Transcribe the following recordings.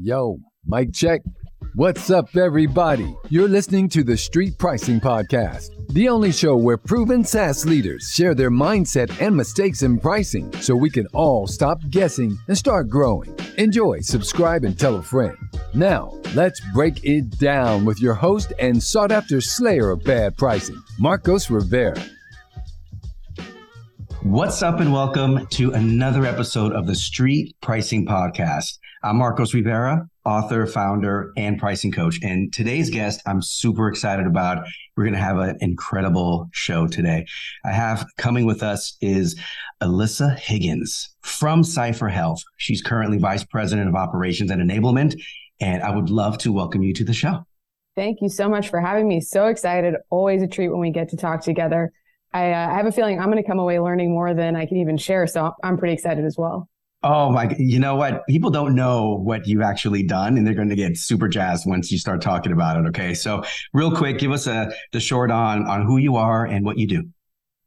Yo, mic check. What's up, everybody? You're listening to the Street Pricing Podcast, the only show where proven SaaS leaders share their mindset and mistakes in pricing so we can all stop guessing and start growing. Enjoy, subscribe, and tell a friend. Now, let's break it down with your host and sought after slayer of bad pricing, Marcos Rivera. What's up, and welcome to another episode of the Street Pricing Podcast. I'm Marcos Rivera, author, founder, and pricing coach. And today's guest, I'm super excited about. We're going to have an incredible show today. I have coming with us is Alyssa Higgins from CipherHealth. She's currently vice president of operations and enablement. And I would love to welcome you to the show. Thank you so much for having me. So excited. Always a treat when we get to talk together. I, uh, I have a feeling I'm going to come away learning more than I can even share. So I'm pretty excited as well. Oh my, you know what? People don't know what you've actually done and they're going to get super jazzed once you start talking about it. Okay. So real quick, give us a, the short on, on who you are and what you do.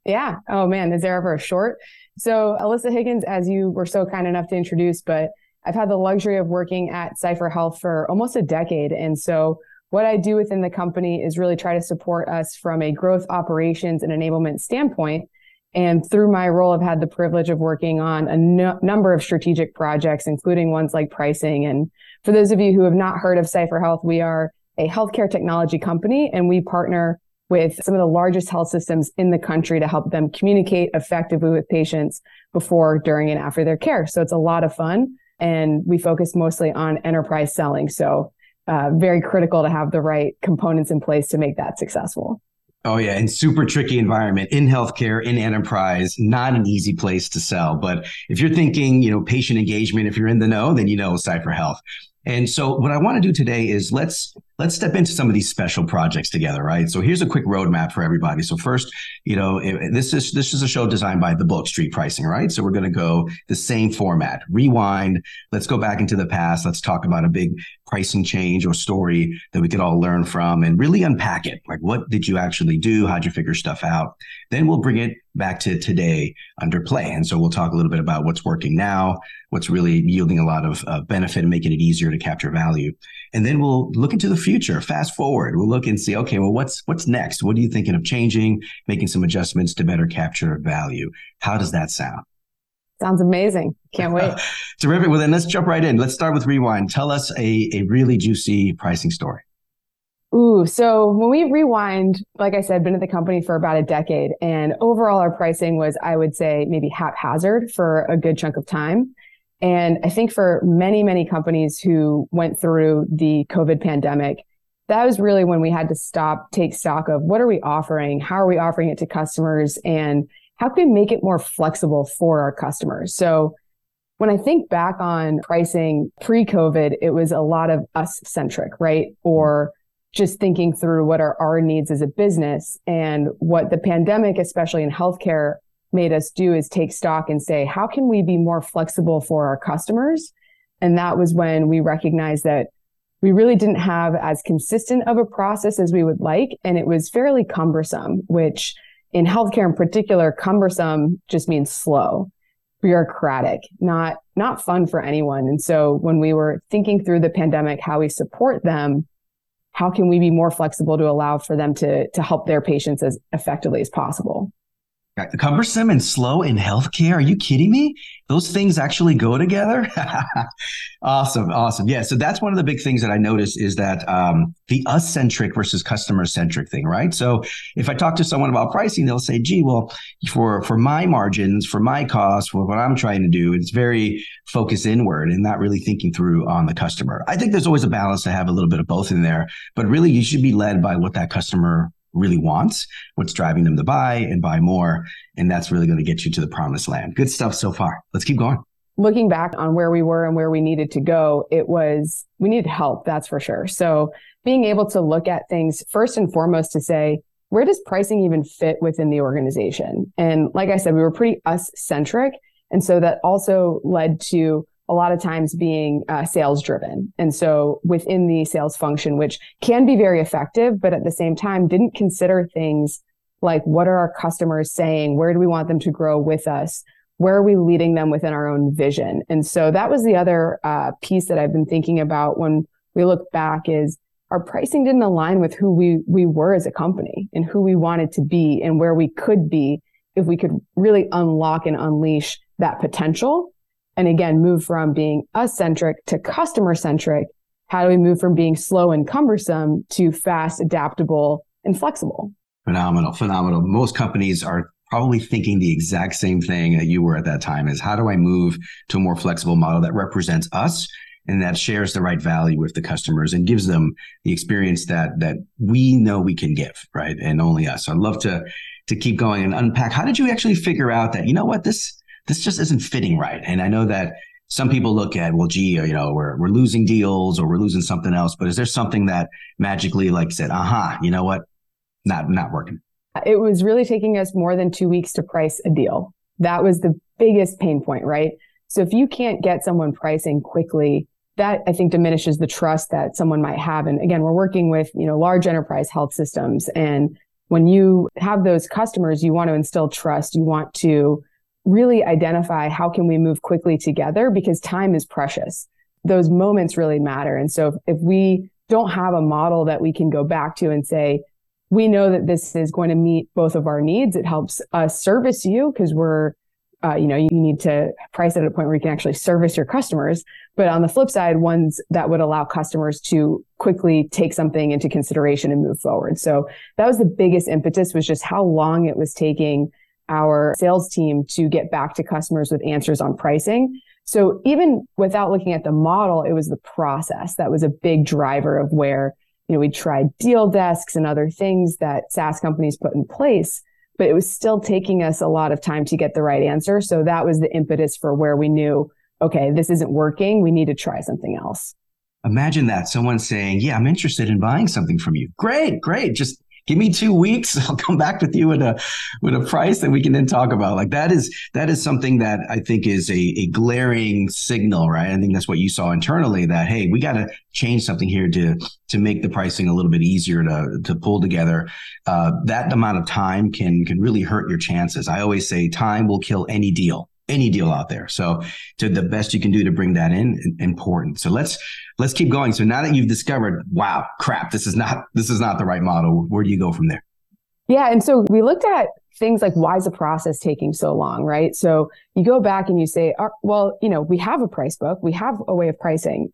Yeah. Oh man, is there ever a short? So Alyssa Higgins, as you were so kind enough to introduce, but I've had the luxury of working at CipherHealth for almost a decade. And so what I do within the company is really try to support us from a growth operations and enablement standpoint and through my role, I've had the privilege of working on a no- number of strategic projects, including ones like pricing. And for those of you who have not heard of CipherHealth, we are a healthcare technology company and we partner with some of the largest health systems in the country to help them communicate effectively with patients before, during, and after their care. So it's a lot of fun. And we focus mostly on enterprise selling. So uh, very critical to have the right components in place to make that successful. Oh yeah, and super tricky environment in healthcare, in enterprise, not an easy place to sell. But if you're thinking, you know, patient engagement, if you're in the know, then you know CipherHealth. And so what I want to do today is let's let's step into some of these special projects together, right? So here's a quick roadmap for everybody. So first, you know, this is this is a show designed by the book Street Pricing, right? So we're going to go the same format. Rewind. Let's go back into the past. Let's talk about a big pricing change or story that we could all learn from and really unpack it. Like what did you actually do? How'd you figure stuff out? Then we'll bring it back to today under play. And so we'll talk a little bit about what's working now, what's really yielding a lot of uh, benefit and making it easier to capture value. And then we'll look into the future, fast forward. We'll look and see, okay, well, what's, what's next? What are you thinking of changing, making some adjustments to better capture value? How does that sound? Sounds amazing. Can't wait. Terrific. Well, then let's jump right in. Let's start with Rewind. Tell us a, a really juicy pricing story. Ooh, so when we rewind, like I said, been at the company for about a decade, and overall our pricing was, I would say, maybe haphazard for a good chunk of time. And I think for many, many companies who went through the COVID pandemic, that was really when we had to stop, take stock of what are we offering? How are we offering it to customers? And how can we make it more flexible for our customers? So when I think back on pricing pre COVID, it was a lot of us centric, right? Or just thinking through what are our needs as a business and what the pandemic, especially in healthcare, made us do is take stock and say, how can we be more flexible for our customers? And that was when we recognized that we really didn't have as consistent of a process as we would like. And it was fairly cumbersome, which in healthcare in particular, cumbersome just means slow, bureaucratic, not, not fun for anyone. And so when we were thinking through the pandemic, how we support them, how can we be more flexible to allow for them to, to help their patients as effectively as possible? Cumbersome and slow in healthcare. Are you kidding me? Those things actually go together. awesome, awesome. Yeah. So that's one of the big things that I notice is that um, the us centric versus customer centric thing, right? So if I talk to someone about pricing, they'll say, "Gee, well, for for my margins, for my costs, for what I'm trying to do, it's very focused inward and not really thinking through on the customer." I think there's always a balance to have a little bit of both in there, but really you should be led by what that customer really wants, what's driving them to buy and buy more. And that's really going to get you to the promised land. Good stuff so far. Let's keep going. Looking back on where we were and where we needed to go, it was, we needed help. That's for sure. So being able to look at things first and foremost to say, where does pricing even fit within the organization? And like I said, we were pretty us centric. And so that also led to a lot of times being uh, sales driven. And so within the sales function, which can be very effective, but at the same time didn't consider things like what are our customers saying? Where do we want them to grow with us? where are we leading them within our own vision? And so that was the other uh, piece that I've been thinking about when we look back is our pricing didn't align with who we we were as a company and who we wanted to be and where we could be if we could really unlock and unleash that potential and again move from being us centric to customer centric how do we move from being slow and cumbersome to fast adaptable and flexible phenomenal phenomenal most companies are probably thinking the exact same thing that you were at that time is how do I move to a more flexible model that represents us and that shares the right value with the customers and gives them the experience that that we know we can give, right? And only us. So I'd love to to keep going and unpack. How did you actually figure out that, you know what, this this just isn't fitting right? And I know that some people look at, well, gee, you know, we're we're losing deals or we're losing something else, but is there something that magically like said, aha, you know what? Not not working. It was really taking us more than two weeks to price a deal. That was the biggest pain point, right? So if you can't get someone pricing quickly, that I think diminishes the trust that someone might have. And again, we're working with, you know, large enterprise health systems. And when you have those customers, you want to instill trust. You want to really identify how can we move quickly together because time is precious. Those moments really matter. And so if, if we don't have a model that we can go back to and say, we know that this is going to meet both of our needs. It helps us service you because we're, uh, you know, you need to price it at a point where you can actually service your customers. But on the flip side, ones that would allow customers to quickly take something into consideration and move forward. So that was the biggest impetus was just how long it was taking our sales team to get back to customers with answers on pricing. So even without looking at the model, it was the process that was a big driver of where you know, we tried deal desks and other things that SaaS companies put in place, but it was still taking us a lot of time to get the right answer. So that was the impetus for where we knew, okay, this isn't working. We need to try something else. Imagine that someone saying, yeah, I'm interested in buying something from you. Great, great. Just give me two weeks i'll come back with you with a with a price that we can then talk about. Like that is that is something that i think is a, a glaring signal right? I think that's what you saw internally that hey we got to change something here to to make the pricing a little bit easier to to pull together. Uh, that amount of time can can really hurt your chances. I always say time will kill any deal any deal out there. So to the best you can do to bring that in, important. So let's let's keep going. So now that you've discovered, wow, crap, this is not this is not the right model. Where do you go from there? Yeah, and so we looked at things like why is the process taking so long, right? So you go back and you say, uh, well, you know, we have a price book, we have a way of pricing,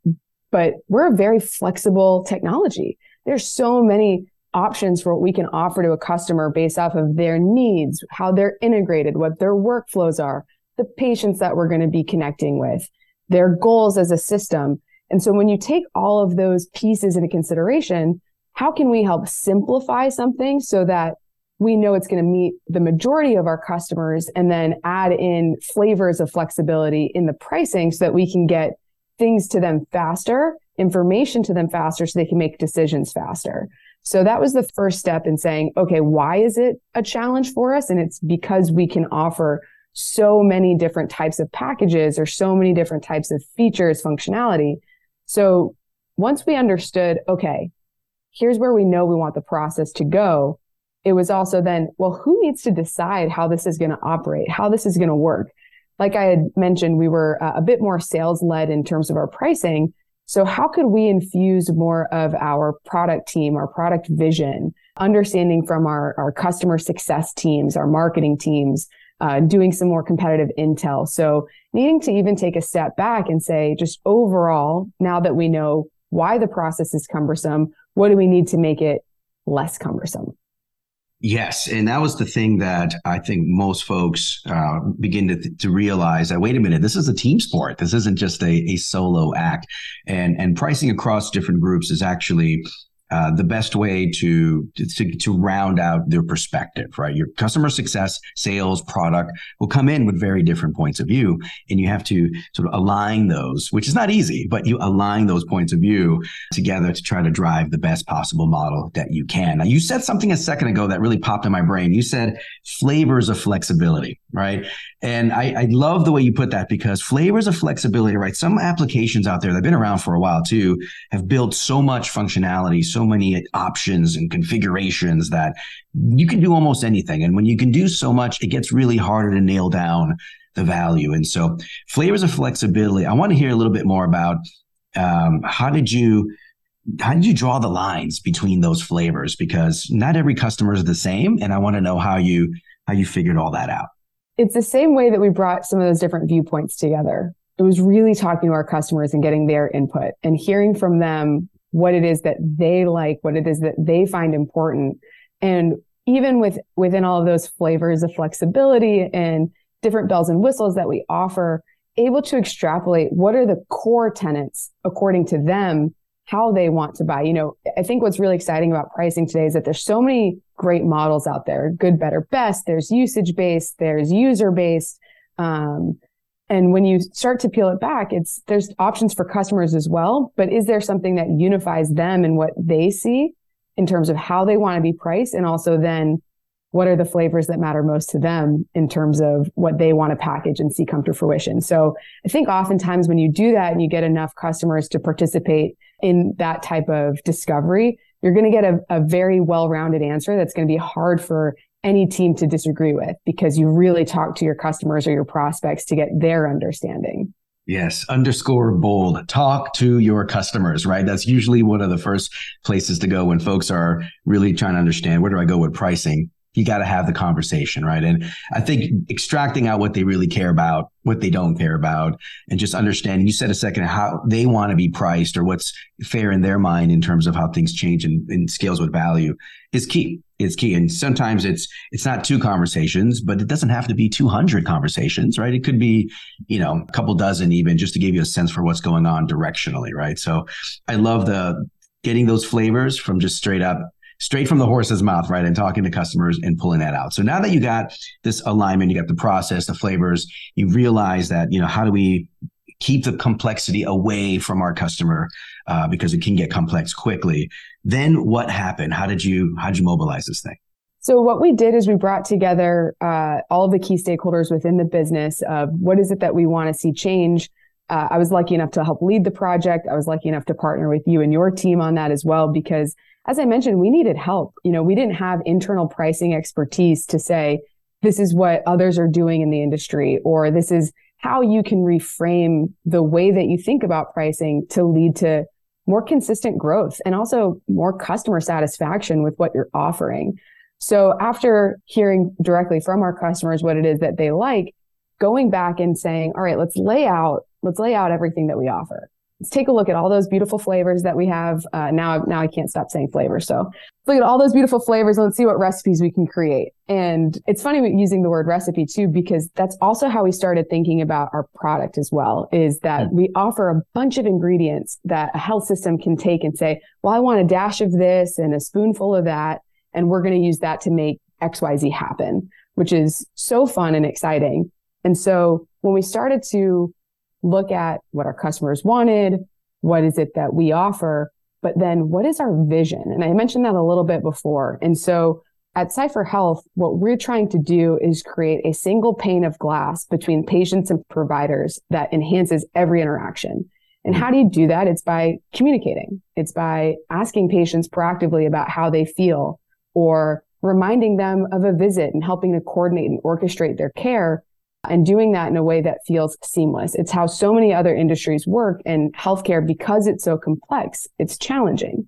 but we're a very flexible technology. There's so many options for what we can offer to a customer based off of their needs, how they're integrated, what their workflows are the patients that we're going to be connecting with, their goals as a system. And so when you take all of those pieces into consideration, how can we help simplify something so that we know it's going to meet the majority of our customers and then add in flavors of flexibility in the pricing so that we can get things to them faster, information to them faster so they can make decisions faster. So that was the first step in saying, okay, why is it a challenge for us? And it's because we can offer so many different types of packages or so many different types of features, functionality. So once we understood, okay, here's where we know we want the process to go. It was also then, well, who needs to decide how this is going to operate, how this is going to work? Like I had mentioned, we were uh, a bit more sales led in terms of our pricing. So how could we infuse more of our product team, our product vision, understanding from our, our customer success teams, our marketing teams, uh, doing some more competitive intel. So needing to even take a step back and say, just overall, now that we know why the process is cumbersome, what do we need to make it less cumbersome? Yes, and that was the thing that I think most folks uh, begin to, to realize that wait a minute, this is a team sport. This isn't just a, a solo act, and and pricing across different groups is actually uh, the best way to, to to round out their perspective, right? Your customer success, sales, product will come in with very different points of view, and you have to sort of align those, which is not easy, but you align those points of view together to try to drive the best possible model that you can. Now, you said something a second ago that really popped in my brain. You said flavors of flexibility, right? And I, I love the way you put that because flavors of flexibility, right? Some applications out there that have been around for a while too have built so much functionality. So so many options and configurations that you can do almost anything. And when you can do so much, it gets really harder to nail down the value. And so flavors of flexibility. I want to hear a little bit more about um, how did you how did you draw the lines between those flavors? Because not every customer is the same, and I want to know how you how you figured all that out. It's the same way that we brought some of those different viewpoints together. It was really talking to our customers and getting their input and hearing from them what it is that they like, what it is that they find important. And even with within all of those flavors of flexibility and different bells and whistles that we offer, able to extrapolate what are the core tenants according to them how they want to buy. You know, I think what's really exciting about pricing today is that there's so many great models out there, good, better, best. There's usage based, there's user based. Um, and when you start to peel it back, it's there's options for customers as well. But is there something that unifies them and what they see in terms of how they want to be priced, and also then what are the flavors that matter most to them in terms of what they want to package and see come to fruition. So I think oftentimes when you do that and you get enough customers to participate in that type of discovery, you're going to get a, a very well-rounded answer that's going to be hard for any team to disagree with because you really talk to your customers or your prospects to get their understanding. Yes, underscore bold. Talk to your customers, right? That's usually one of the first places to go when folks are really trying to understand where do I go with pricing you got to have the conversation, right? And I think extracting out what they really care about, what they don't care about, and just understanding. You said a second how they want to be priced or what's fair in their mind in terms of how things change and, and scales with value is key. It's key, and sometimes it's it's not two conversations, but it doesn't have to be two hundred conversations, right? It could be, you know, a couple dozen even, just to give you a sense for what's going on directionally, right? So, I love the getting those flavors from just straight up straight from the horse's mouth, right? And talking to customers and pulling that out. So now that you got this alignment, you got the process, the flavors, you realize that, you know, how do we keep the complexity away from our customer uh, because it can get complex quickly. Then what happened? How did you how did you mobilize this thing? So what we did is we brought together uh, all of the key stakeholders within the business of what is it that we want to see change. Uh, I was lucky enough to help lead the project. I was lucky enough to partner with you and your team on that as well because as I mentioned, we needed help. You know, we didn't have internal pricing expertise to say, this is what others are doing in the industry, or this is how you can reframe the way that you think about pricing to lead to more consistent growth and also more customer satisfaction with what you're offering. So after hearing directly from our customers what it is that they like, going back and saying, all right, let's lay out, let's lay out everything that we offer take a look at all those beautiful flavors that we have. Uh, now, now I can't stop saying flavors. So look at all those beautiful flavors and let's see what recipes we can create. And it's funny using the word recipe too, because that's also how we started thinking about our product as well, is that we offer a bunch of ingredients that a health system can take and say, well, I want a dash of this and a spoonful of that. And we're going to use that to make XYZ happen, which is so fun and exciting. And so when we started to look at what our customers wanted, what is it that we offer, but then what is our vision? And I mentioned that a little bit before. And so at CipherHealth, what we're trying to do is create a single pane of glass between patients and providers that enhances every interaction. And hmm. how do you do that? It's by communicating. It's by asking patients proactively about how they feel or reminding them of a visit and helping to coordinate and orchestrate their care and doing that in a way that feels seamless. It's how so many other industries work and healthcare because it's so complex. It's challenging.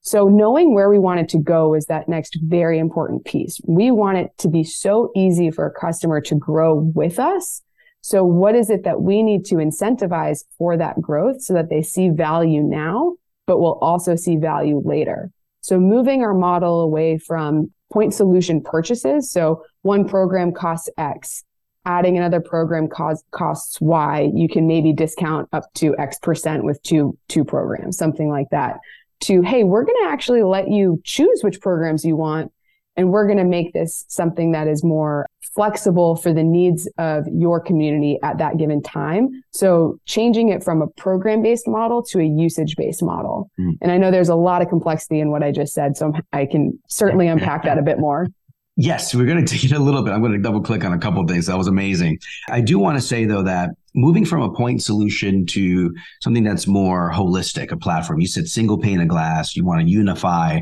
So knowing where we want it to go is that next very important piece. We want it to be so easy for a customer to grow with us. So what is it that we need to incentivize for that growth so that they see value now, but will also see value later? So moving our model away from point solution purchases. So one program costs X adding another program cost, costs Y, you can maybe discount up to X percent with two, two programs, something like that. To, hey, we're going to actually let you choose which programs you want. And we're going to make this something that is more flexible for the needs of your community at that given time. So changing it from a program based model to a usage based model. Mm. And I know there's a lot of complexity in what I just said. So I can certainly unpack that a bit more. Yes, we're going to take it a little bit. I'm going to double click on a couple of things. That was amazing. I do want to say though that moving from a point solution to something that's more holistic, a platform. You said single pane of glass. You want to unify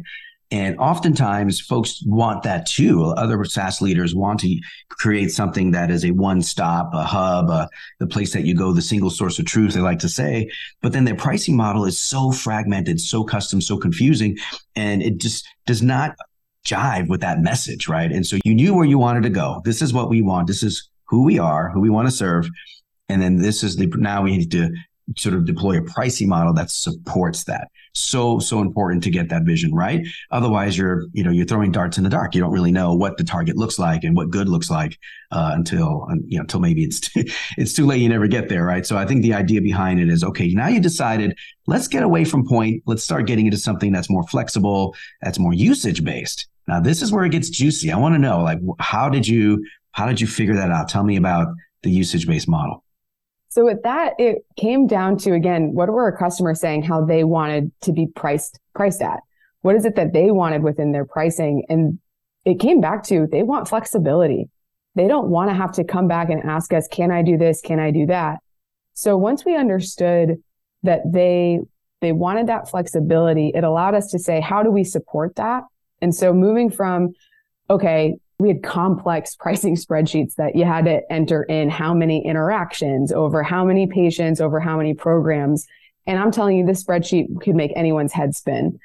And oftentimes folks want that too. Other SaaS leaders want to create something that is a one stop, a hub, a, the place that you go, the single source of truth, they like to say. But then their pricing model is so fragmented, so custom, so confusing, and it just does not jive with that message, right? And so you knew where you wanted to go. This is what we want. This is who we are, who we want to serve. And then this is the, now we need to sort of deploy a pricing model that supports that. So, so important to get that vision right. Otherwise you're, you know, you're throwing darts in the dark. You don't really know what the target looks like and what good looks like, uh, until, you know, until maybe it's, too, it's too late. You never get there. Right. So I think the idea behind it is, okay, now you decided, let's get away from point. Let's start getting into something that's more flexible, that's more usage based. Now, this is where it gets juicy. I want to know, like, how did you, how did you figure that out? Tell me about the usage based model. So with that, it came down to again, what were our customers saying how they wanted to be priced priced at? What is it that they wanted within their pricing? And it came back to they want flexibility. They don't want to have to come back and ask us, can I do this? Can I do that? So once we understood that they they wanted that flexibility, it allowed us to say, how do we support that? And so moving from, okay, we had complex pricing spreadsheets that you had to enter in how many interactions over how many patients over how many programs. And I'm telling you, this spreadsheet could make anyone's head spin.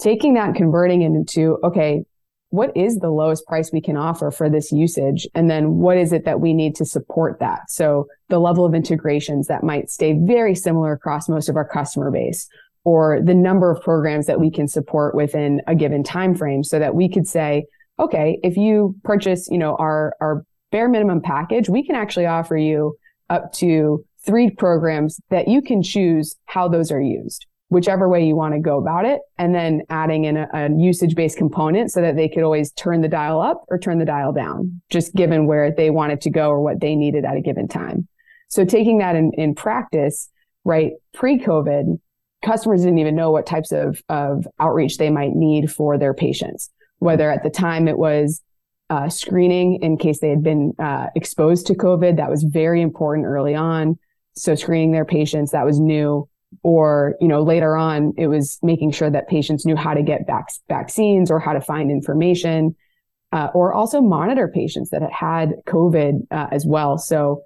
Taking that, converting it into, okay, what is the lowest price we can offer for this usage? And then what is it that we need to support that? So the level of integrations that might stay very similar across most of our customer base or the number of programs that we can support within a given time frame so that we could say, okay, if you purchase, you know, our, our bare minimum package, we can actually offer you up to three programs that you can choose how those are used, whichever way you want to go about it. And then adding in a, a usage based component so that they could always turn the dial up or turn the dial down, just given where they wanted to go or what they needed at a given time. So taking that in, in practice, right, pre COVID, customers didn't even know what types of, of outreach they might need for their patients whether at the time it was uh, screening in case they had been uh, exposed to COVID. That was very important early on. So screening their patients, that was new. Or, you know, later on, it was making sure that patients knew how to get vac- vaccines or how to find information, uh, or also monitor patients that had COVID uh, as well. So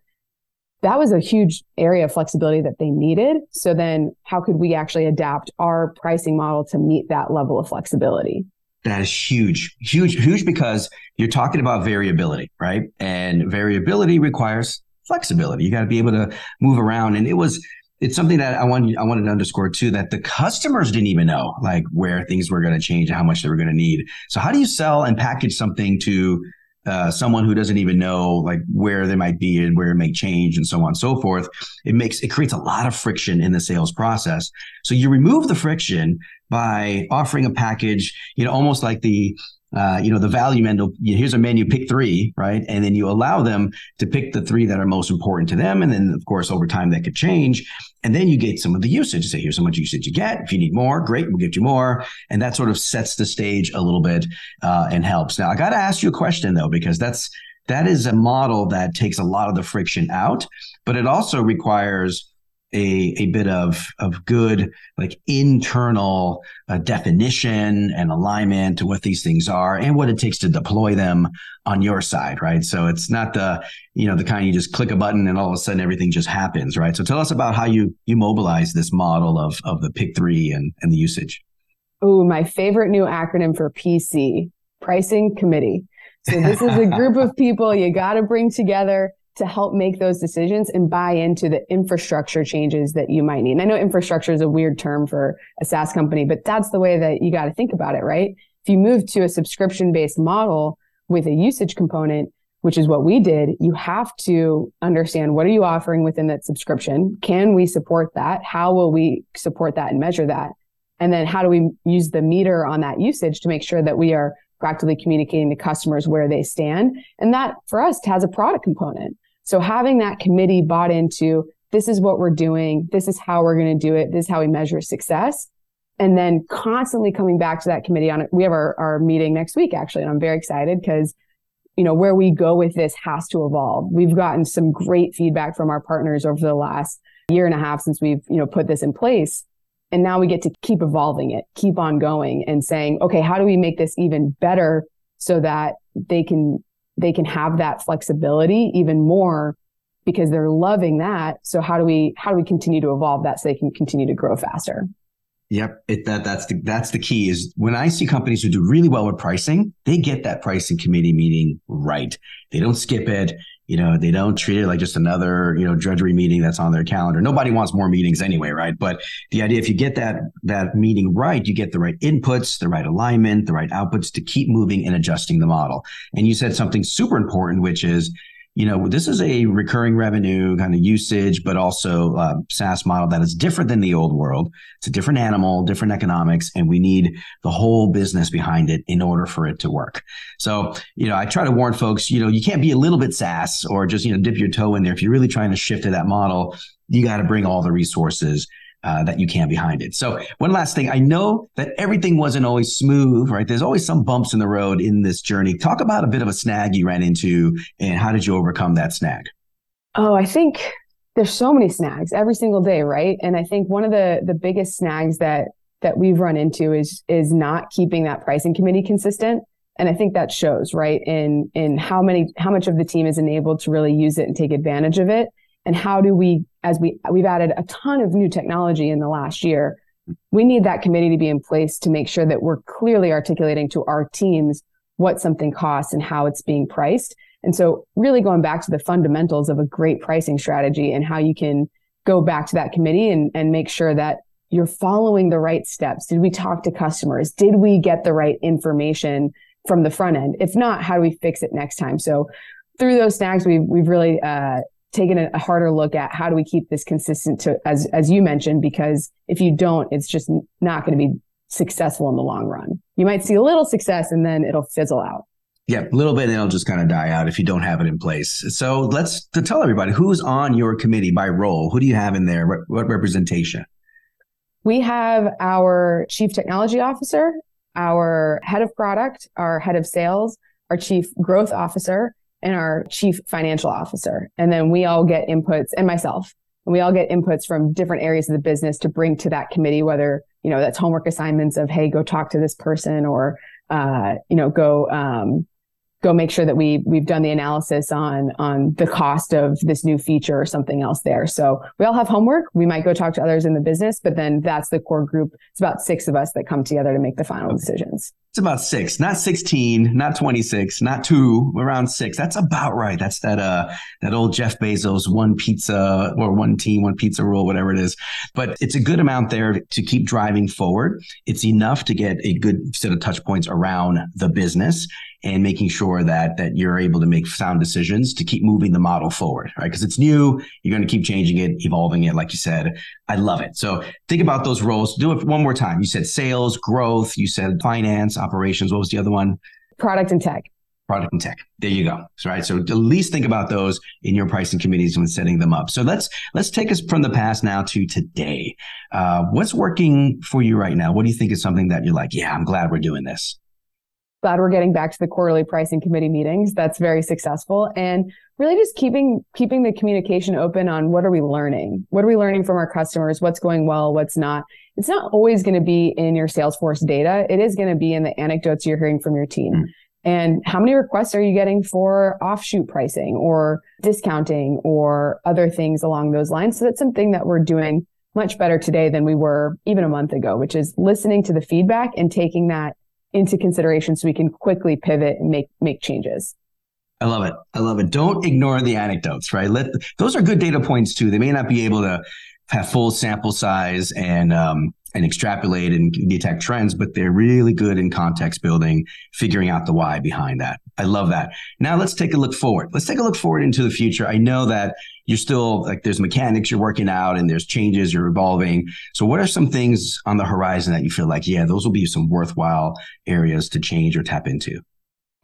that was a huge area of flexibility that they needed. So then how could we actually adapt our pricing model to meet that level of flexibility? That is huge, huge, huge because you're talking about variability, right? And variability requires flexibility. You got to be able to move around. And it was, it's something that I wanted, I wanted to underscore too, that the customers didn't even know like where things were going to change and how much they were going to need. So how do you sell and package something to uh, someone who doesn't even know like where they might be and where it may change and so on and so forth it makes it creates a lot of friction in the sales process. So you remove the friction by offering a package you know almost like the uh, you know, the value menu, here's a menu, pick three, right? And then you allow them to pick the three that are most important to them. And then, of course, over time that could change. And then you get some of the usage. Say, here's how much usage you get. If you need more, great, we'll give you more. And that sort of sets the stage a little bit uh, and helps. Now, I got to ask you a question though, because that's that is a model that takes a lot of the friction out, but it also requires a, a bit of of good like internal uh, definition and alignment to what these things are and what it takes to deploy them on your side right? So it's not the you know the kind you just click a button and all of a sudden everything just happens right? So tell us about how you you mobilize this model of of the pick three and and the usage. Oh my favorite new acronym for pc pricing committee. So this is a group of people you got to bring together to help make those decisions and buy into the infrastructure changes that you might need. And I know infrastructure is a weird term for a SaaS company, but that's the way that you got to think about it, right? If you move to a subscription based model with a usage component, which is what we did, you have to understand what are you offering within that subscription? Can we support that? How will we support that and measure that? And then how do we use the meter on that usage to make sure that we are proactively communicating to customers where they stand? And that for us has a product component. So having that committee bought into this is what we're doing. This is how we're going to do it. This is how we measure success. And then constantly coming back to that committee on it. We have our, our meeting next week, actually. And I'm very excited because, you know, where we go with this has to evolve. We've gotten some great feedback from our partners over the last year and a half since we've, you know, put this in place. And now we get to keep evolving it, keep on going and saying, okay, how do we make this even better so that they can, they can have that flexibility even more because they're loving that. So how do we, how do we continue to evolve that so they can continue to grow faster? Yep, it, that that's the that's the key. Is when I see companies who do really well with pricing, they get that pricing committee meeting right. They don't skip it. You know, they don't treat it like just another you know drudgery meeting that's on their calendar. Nobody wants more meetings anyway, right? But the idea, if you get that that meeting right, you get the right inputs, the right alignment, the right outputs to keep moving and adjusting the model. And you said something super important, which is you know, this is a recurring revenue kind of usage, but also uh, SaaS model that is different than the old world. It's a different animal, different economics, and we need the whole business behind it in order for it to work. So, you know, I try to warn folks, you know, you can't be a little bit SaaS or just, you know, dip your toe in there. If you're really trying to shift to that model, you got to bring all the resources uh, that you can behind it. So one last thing, I know that everything wasn't always smooth, right? There's always some bumps in the road in this journey. Talk about a bit of a snag you ran into and how did you overcome that snag? Oh, I think there's so many snags every single day, right? And I think one of the the biggest snags that that we've run into is is not keeping that pricing committee consistent. And I think that shows, right, in in how many how much of the team is enabled to really use it and take advantage of it and how do we as we we've added a ton of new technology in the last year we need that committee to be in place to make sure that we're clearly articulating to our teams what something costs and how it's being priced. And so really going back to the fundamentals of a great pricing strategy and how you can go back to that committee and, and make sure that you're following the right steps. Did we talk to customers? Did we get the right information from the front end? If not how do we fix it next time? So through those snags we've, we've really uh, taken a, harder look at how do we keep this consistent to as as you mentioned because if you don't it's just not going to be successful in the long run you might see a little success and then it'll fizzle out yeah, a little bit, and it'll just kind of die out if you don't have it in place. So let's to tell everybody who's on your committee by role. Who do you have in there? What, what representation? We have our chief technology officer, our head of product, our head of sales, our chief growth officer, and our chief financial officer. And then we all get inputs and myself. And we all get inputs from different areas of the business to bring to that committee, whether, you know, that's homework assignments of, hey, go talk to this person or, uh, you know, go, um, go make sure that we we've done the analysis on on the cost of this new feature or something else there. So we all have homework. We might go talk to others in the business, but then that's the core group. It's about six of us that come together to make the final decisions. It's about six, not 16, not 26, not two, around six. That's about right. That's that, uh, that old Jeff Bezos one pizza or one team, one pizza rule, whatever it is. But it's a good amount there to keep driving forward. It's enough to get a good set of touch points around the business and making sure that that you're able to make sound decisions to keep moving the model forward, right? Because it's new, you're going to keep changing it, evolving it, like you said. I love it. So think about those roles. Do it one more time. You said sales, growth. You said finance, operations. What was the other one? Product and tech. Product and tech. There you go. Right. So at least think about those in your pricing committees when setting them up. So let's let's take us from the past now to today. Uh, what's working for you right now? What do you think is something that you're like, yeah, I'm glad we're doing this? Glad we're getting back to the quarterly pricing committee meetings. That's very successful. And really just keeping keeping the communication open on what are we learning? What are we learning from our customers? What's going well? What's not? It's not always going to be in your Salesforce data. It is going to be in the anecdotes you're hearing from your team. Mm. And how many requests are you getting for offshoot pricing or discounting or other things along those lines? So that's something that we're doing much better today than we were even a month ago, which is listening to the feedback and taking that into consideration so we can quickly pivot and make make changes. I love it. I love it. Don't ignore the anecdotes, right? Let those are good data points too. They may not be able to have full sample size and um, and extrapolate and detect trends, but they're really good in context building, figuring out the why behind that. I love that. Now let's take a look forward. Let's take a look forward into the future. I know that you're still like there's mechanics you're working out and there's changes you're evolving. So what are some things on the horizon that you feel like, yeah, those will be some worthwhile areas to change or tap into?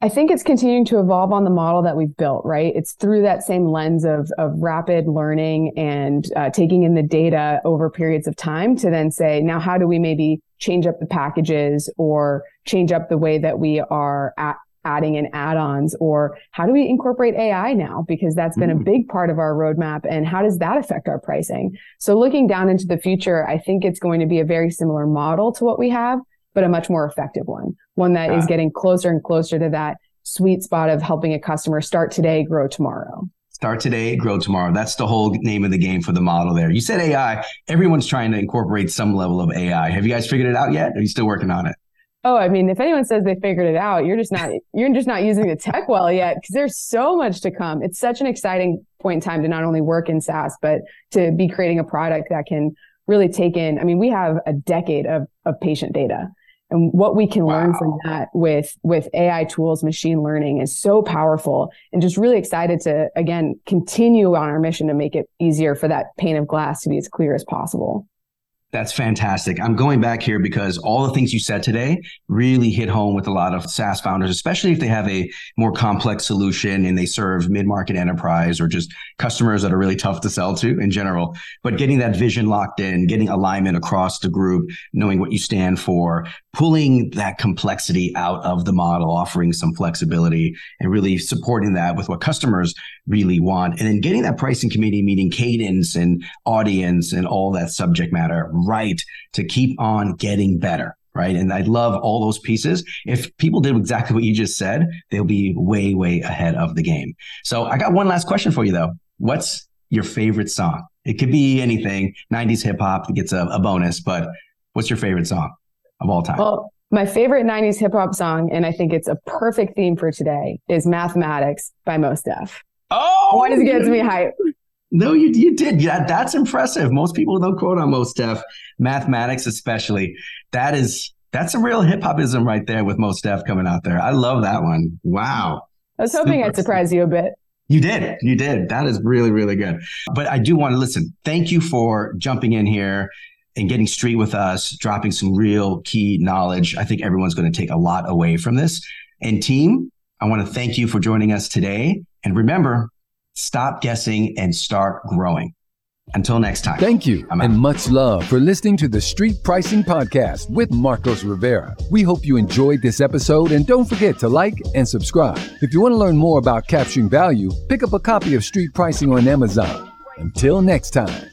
I think it's continuing to evolve on the model that we've built, right? It's through that same lens of, of rapid learning and uh, taking in the data over periods of time to then say, now, how do we maybe change up the packages or change up the way that we are at adding in add-ons or how do we incorporate AI now? Because that's been mm. a big part of our roadmap. And how does that affect our pricing? So looking down into the future, I think it's going to be a very similar model to what we have, but a much more effective one, one that is getting closer and closer to that sweet spot of helping a customer start today, grow tomorrow. Start today, grow tomorrow. That's the whole name of the game for the model there. You said AI. Everyone's trying to incorporate some level of AI. Have you guys figured it out yet? are you still working on it? Oh, I mean, if anyone says they figured it out, you're just not you're just not using the tech well yet because there's so much to come. It's such an exciting point in time to not only work in SaaS, but to be creating a product that can really take in. I mean, we have a decade of of patient data and what we can wow. learn from that with with AI tools, machine learning is so powerful and just really excited to again continue on our mission to make it easier for that pane of glass to be as clear as possible. That's fantastic. I'm going back here because all the things you said today really hit home with a lot of SaaS founders, especially if they have a more complex solution and they serve mid market enterprise or just customers that are really tough to sell to in general. But getting that vision locked in, getting alignment across the group, knowing what you stand for, pulling that complexity out of the model, offering some flexibility and really supporting that with what customers really want. And then getting that pricing committee meeting cadence and audience and all that subject matter right to keep on getting better. Right. And I love all those pieces. If people did exactly what you just said, they'll be way, way ahead of the game. So I got one last question for you though. What's your favorite song? It could be anything, 90s hip hop gets a, a bonus, but what's your favorite song of all time? Well, my favorite 90s hip hop song, and I think it's a perfect theme for today, is Mathematics by Mos Def. Oh, always gets me hype. No, you you did. Yeah, that's impressive. Most people don't quote on Mos Def, mathematics especially. That is that's a real hip hopism right there with Mos Def coming out there. I love that one. Wow. I was hoping Super. I'd surprise you a bit. You did. You did. That is really, really good. But I do want to listen. Thank you for jumping in here and getting street with us, dropping some real key knowledge. I think everyone's going to take a lot away from this. And team, I want to thank you for joining us today. And remember, stop guessing and start growing. Until next time. Thank you and much love for listening to the Street Pricing Podcast with Marcos Rivera. We hope you enjoyed this episode and don't forget to like and subscribe. If you want to learn more about capturing value, pick up a copy of Street Pricing on Amazon. Until next time.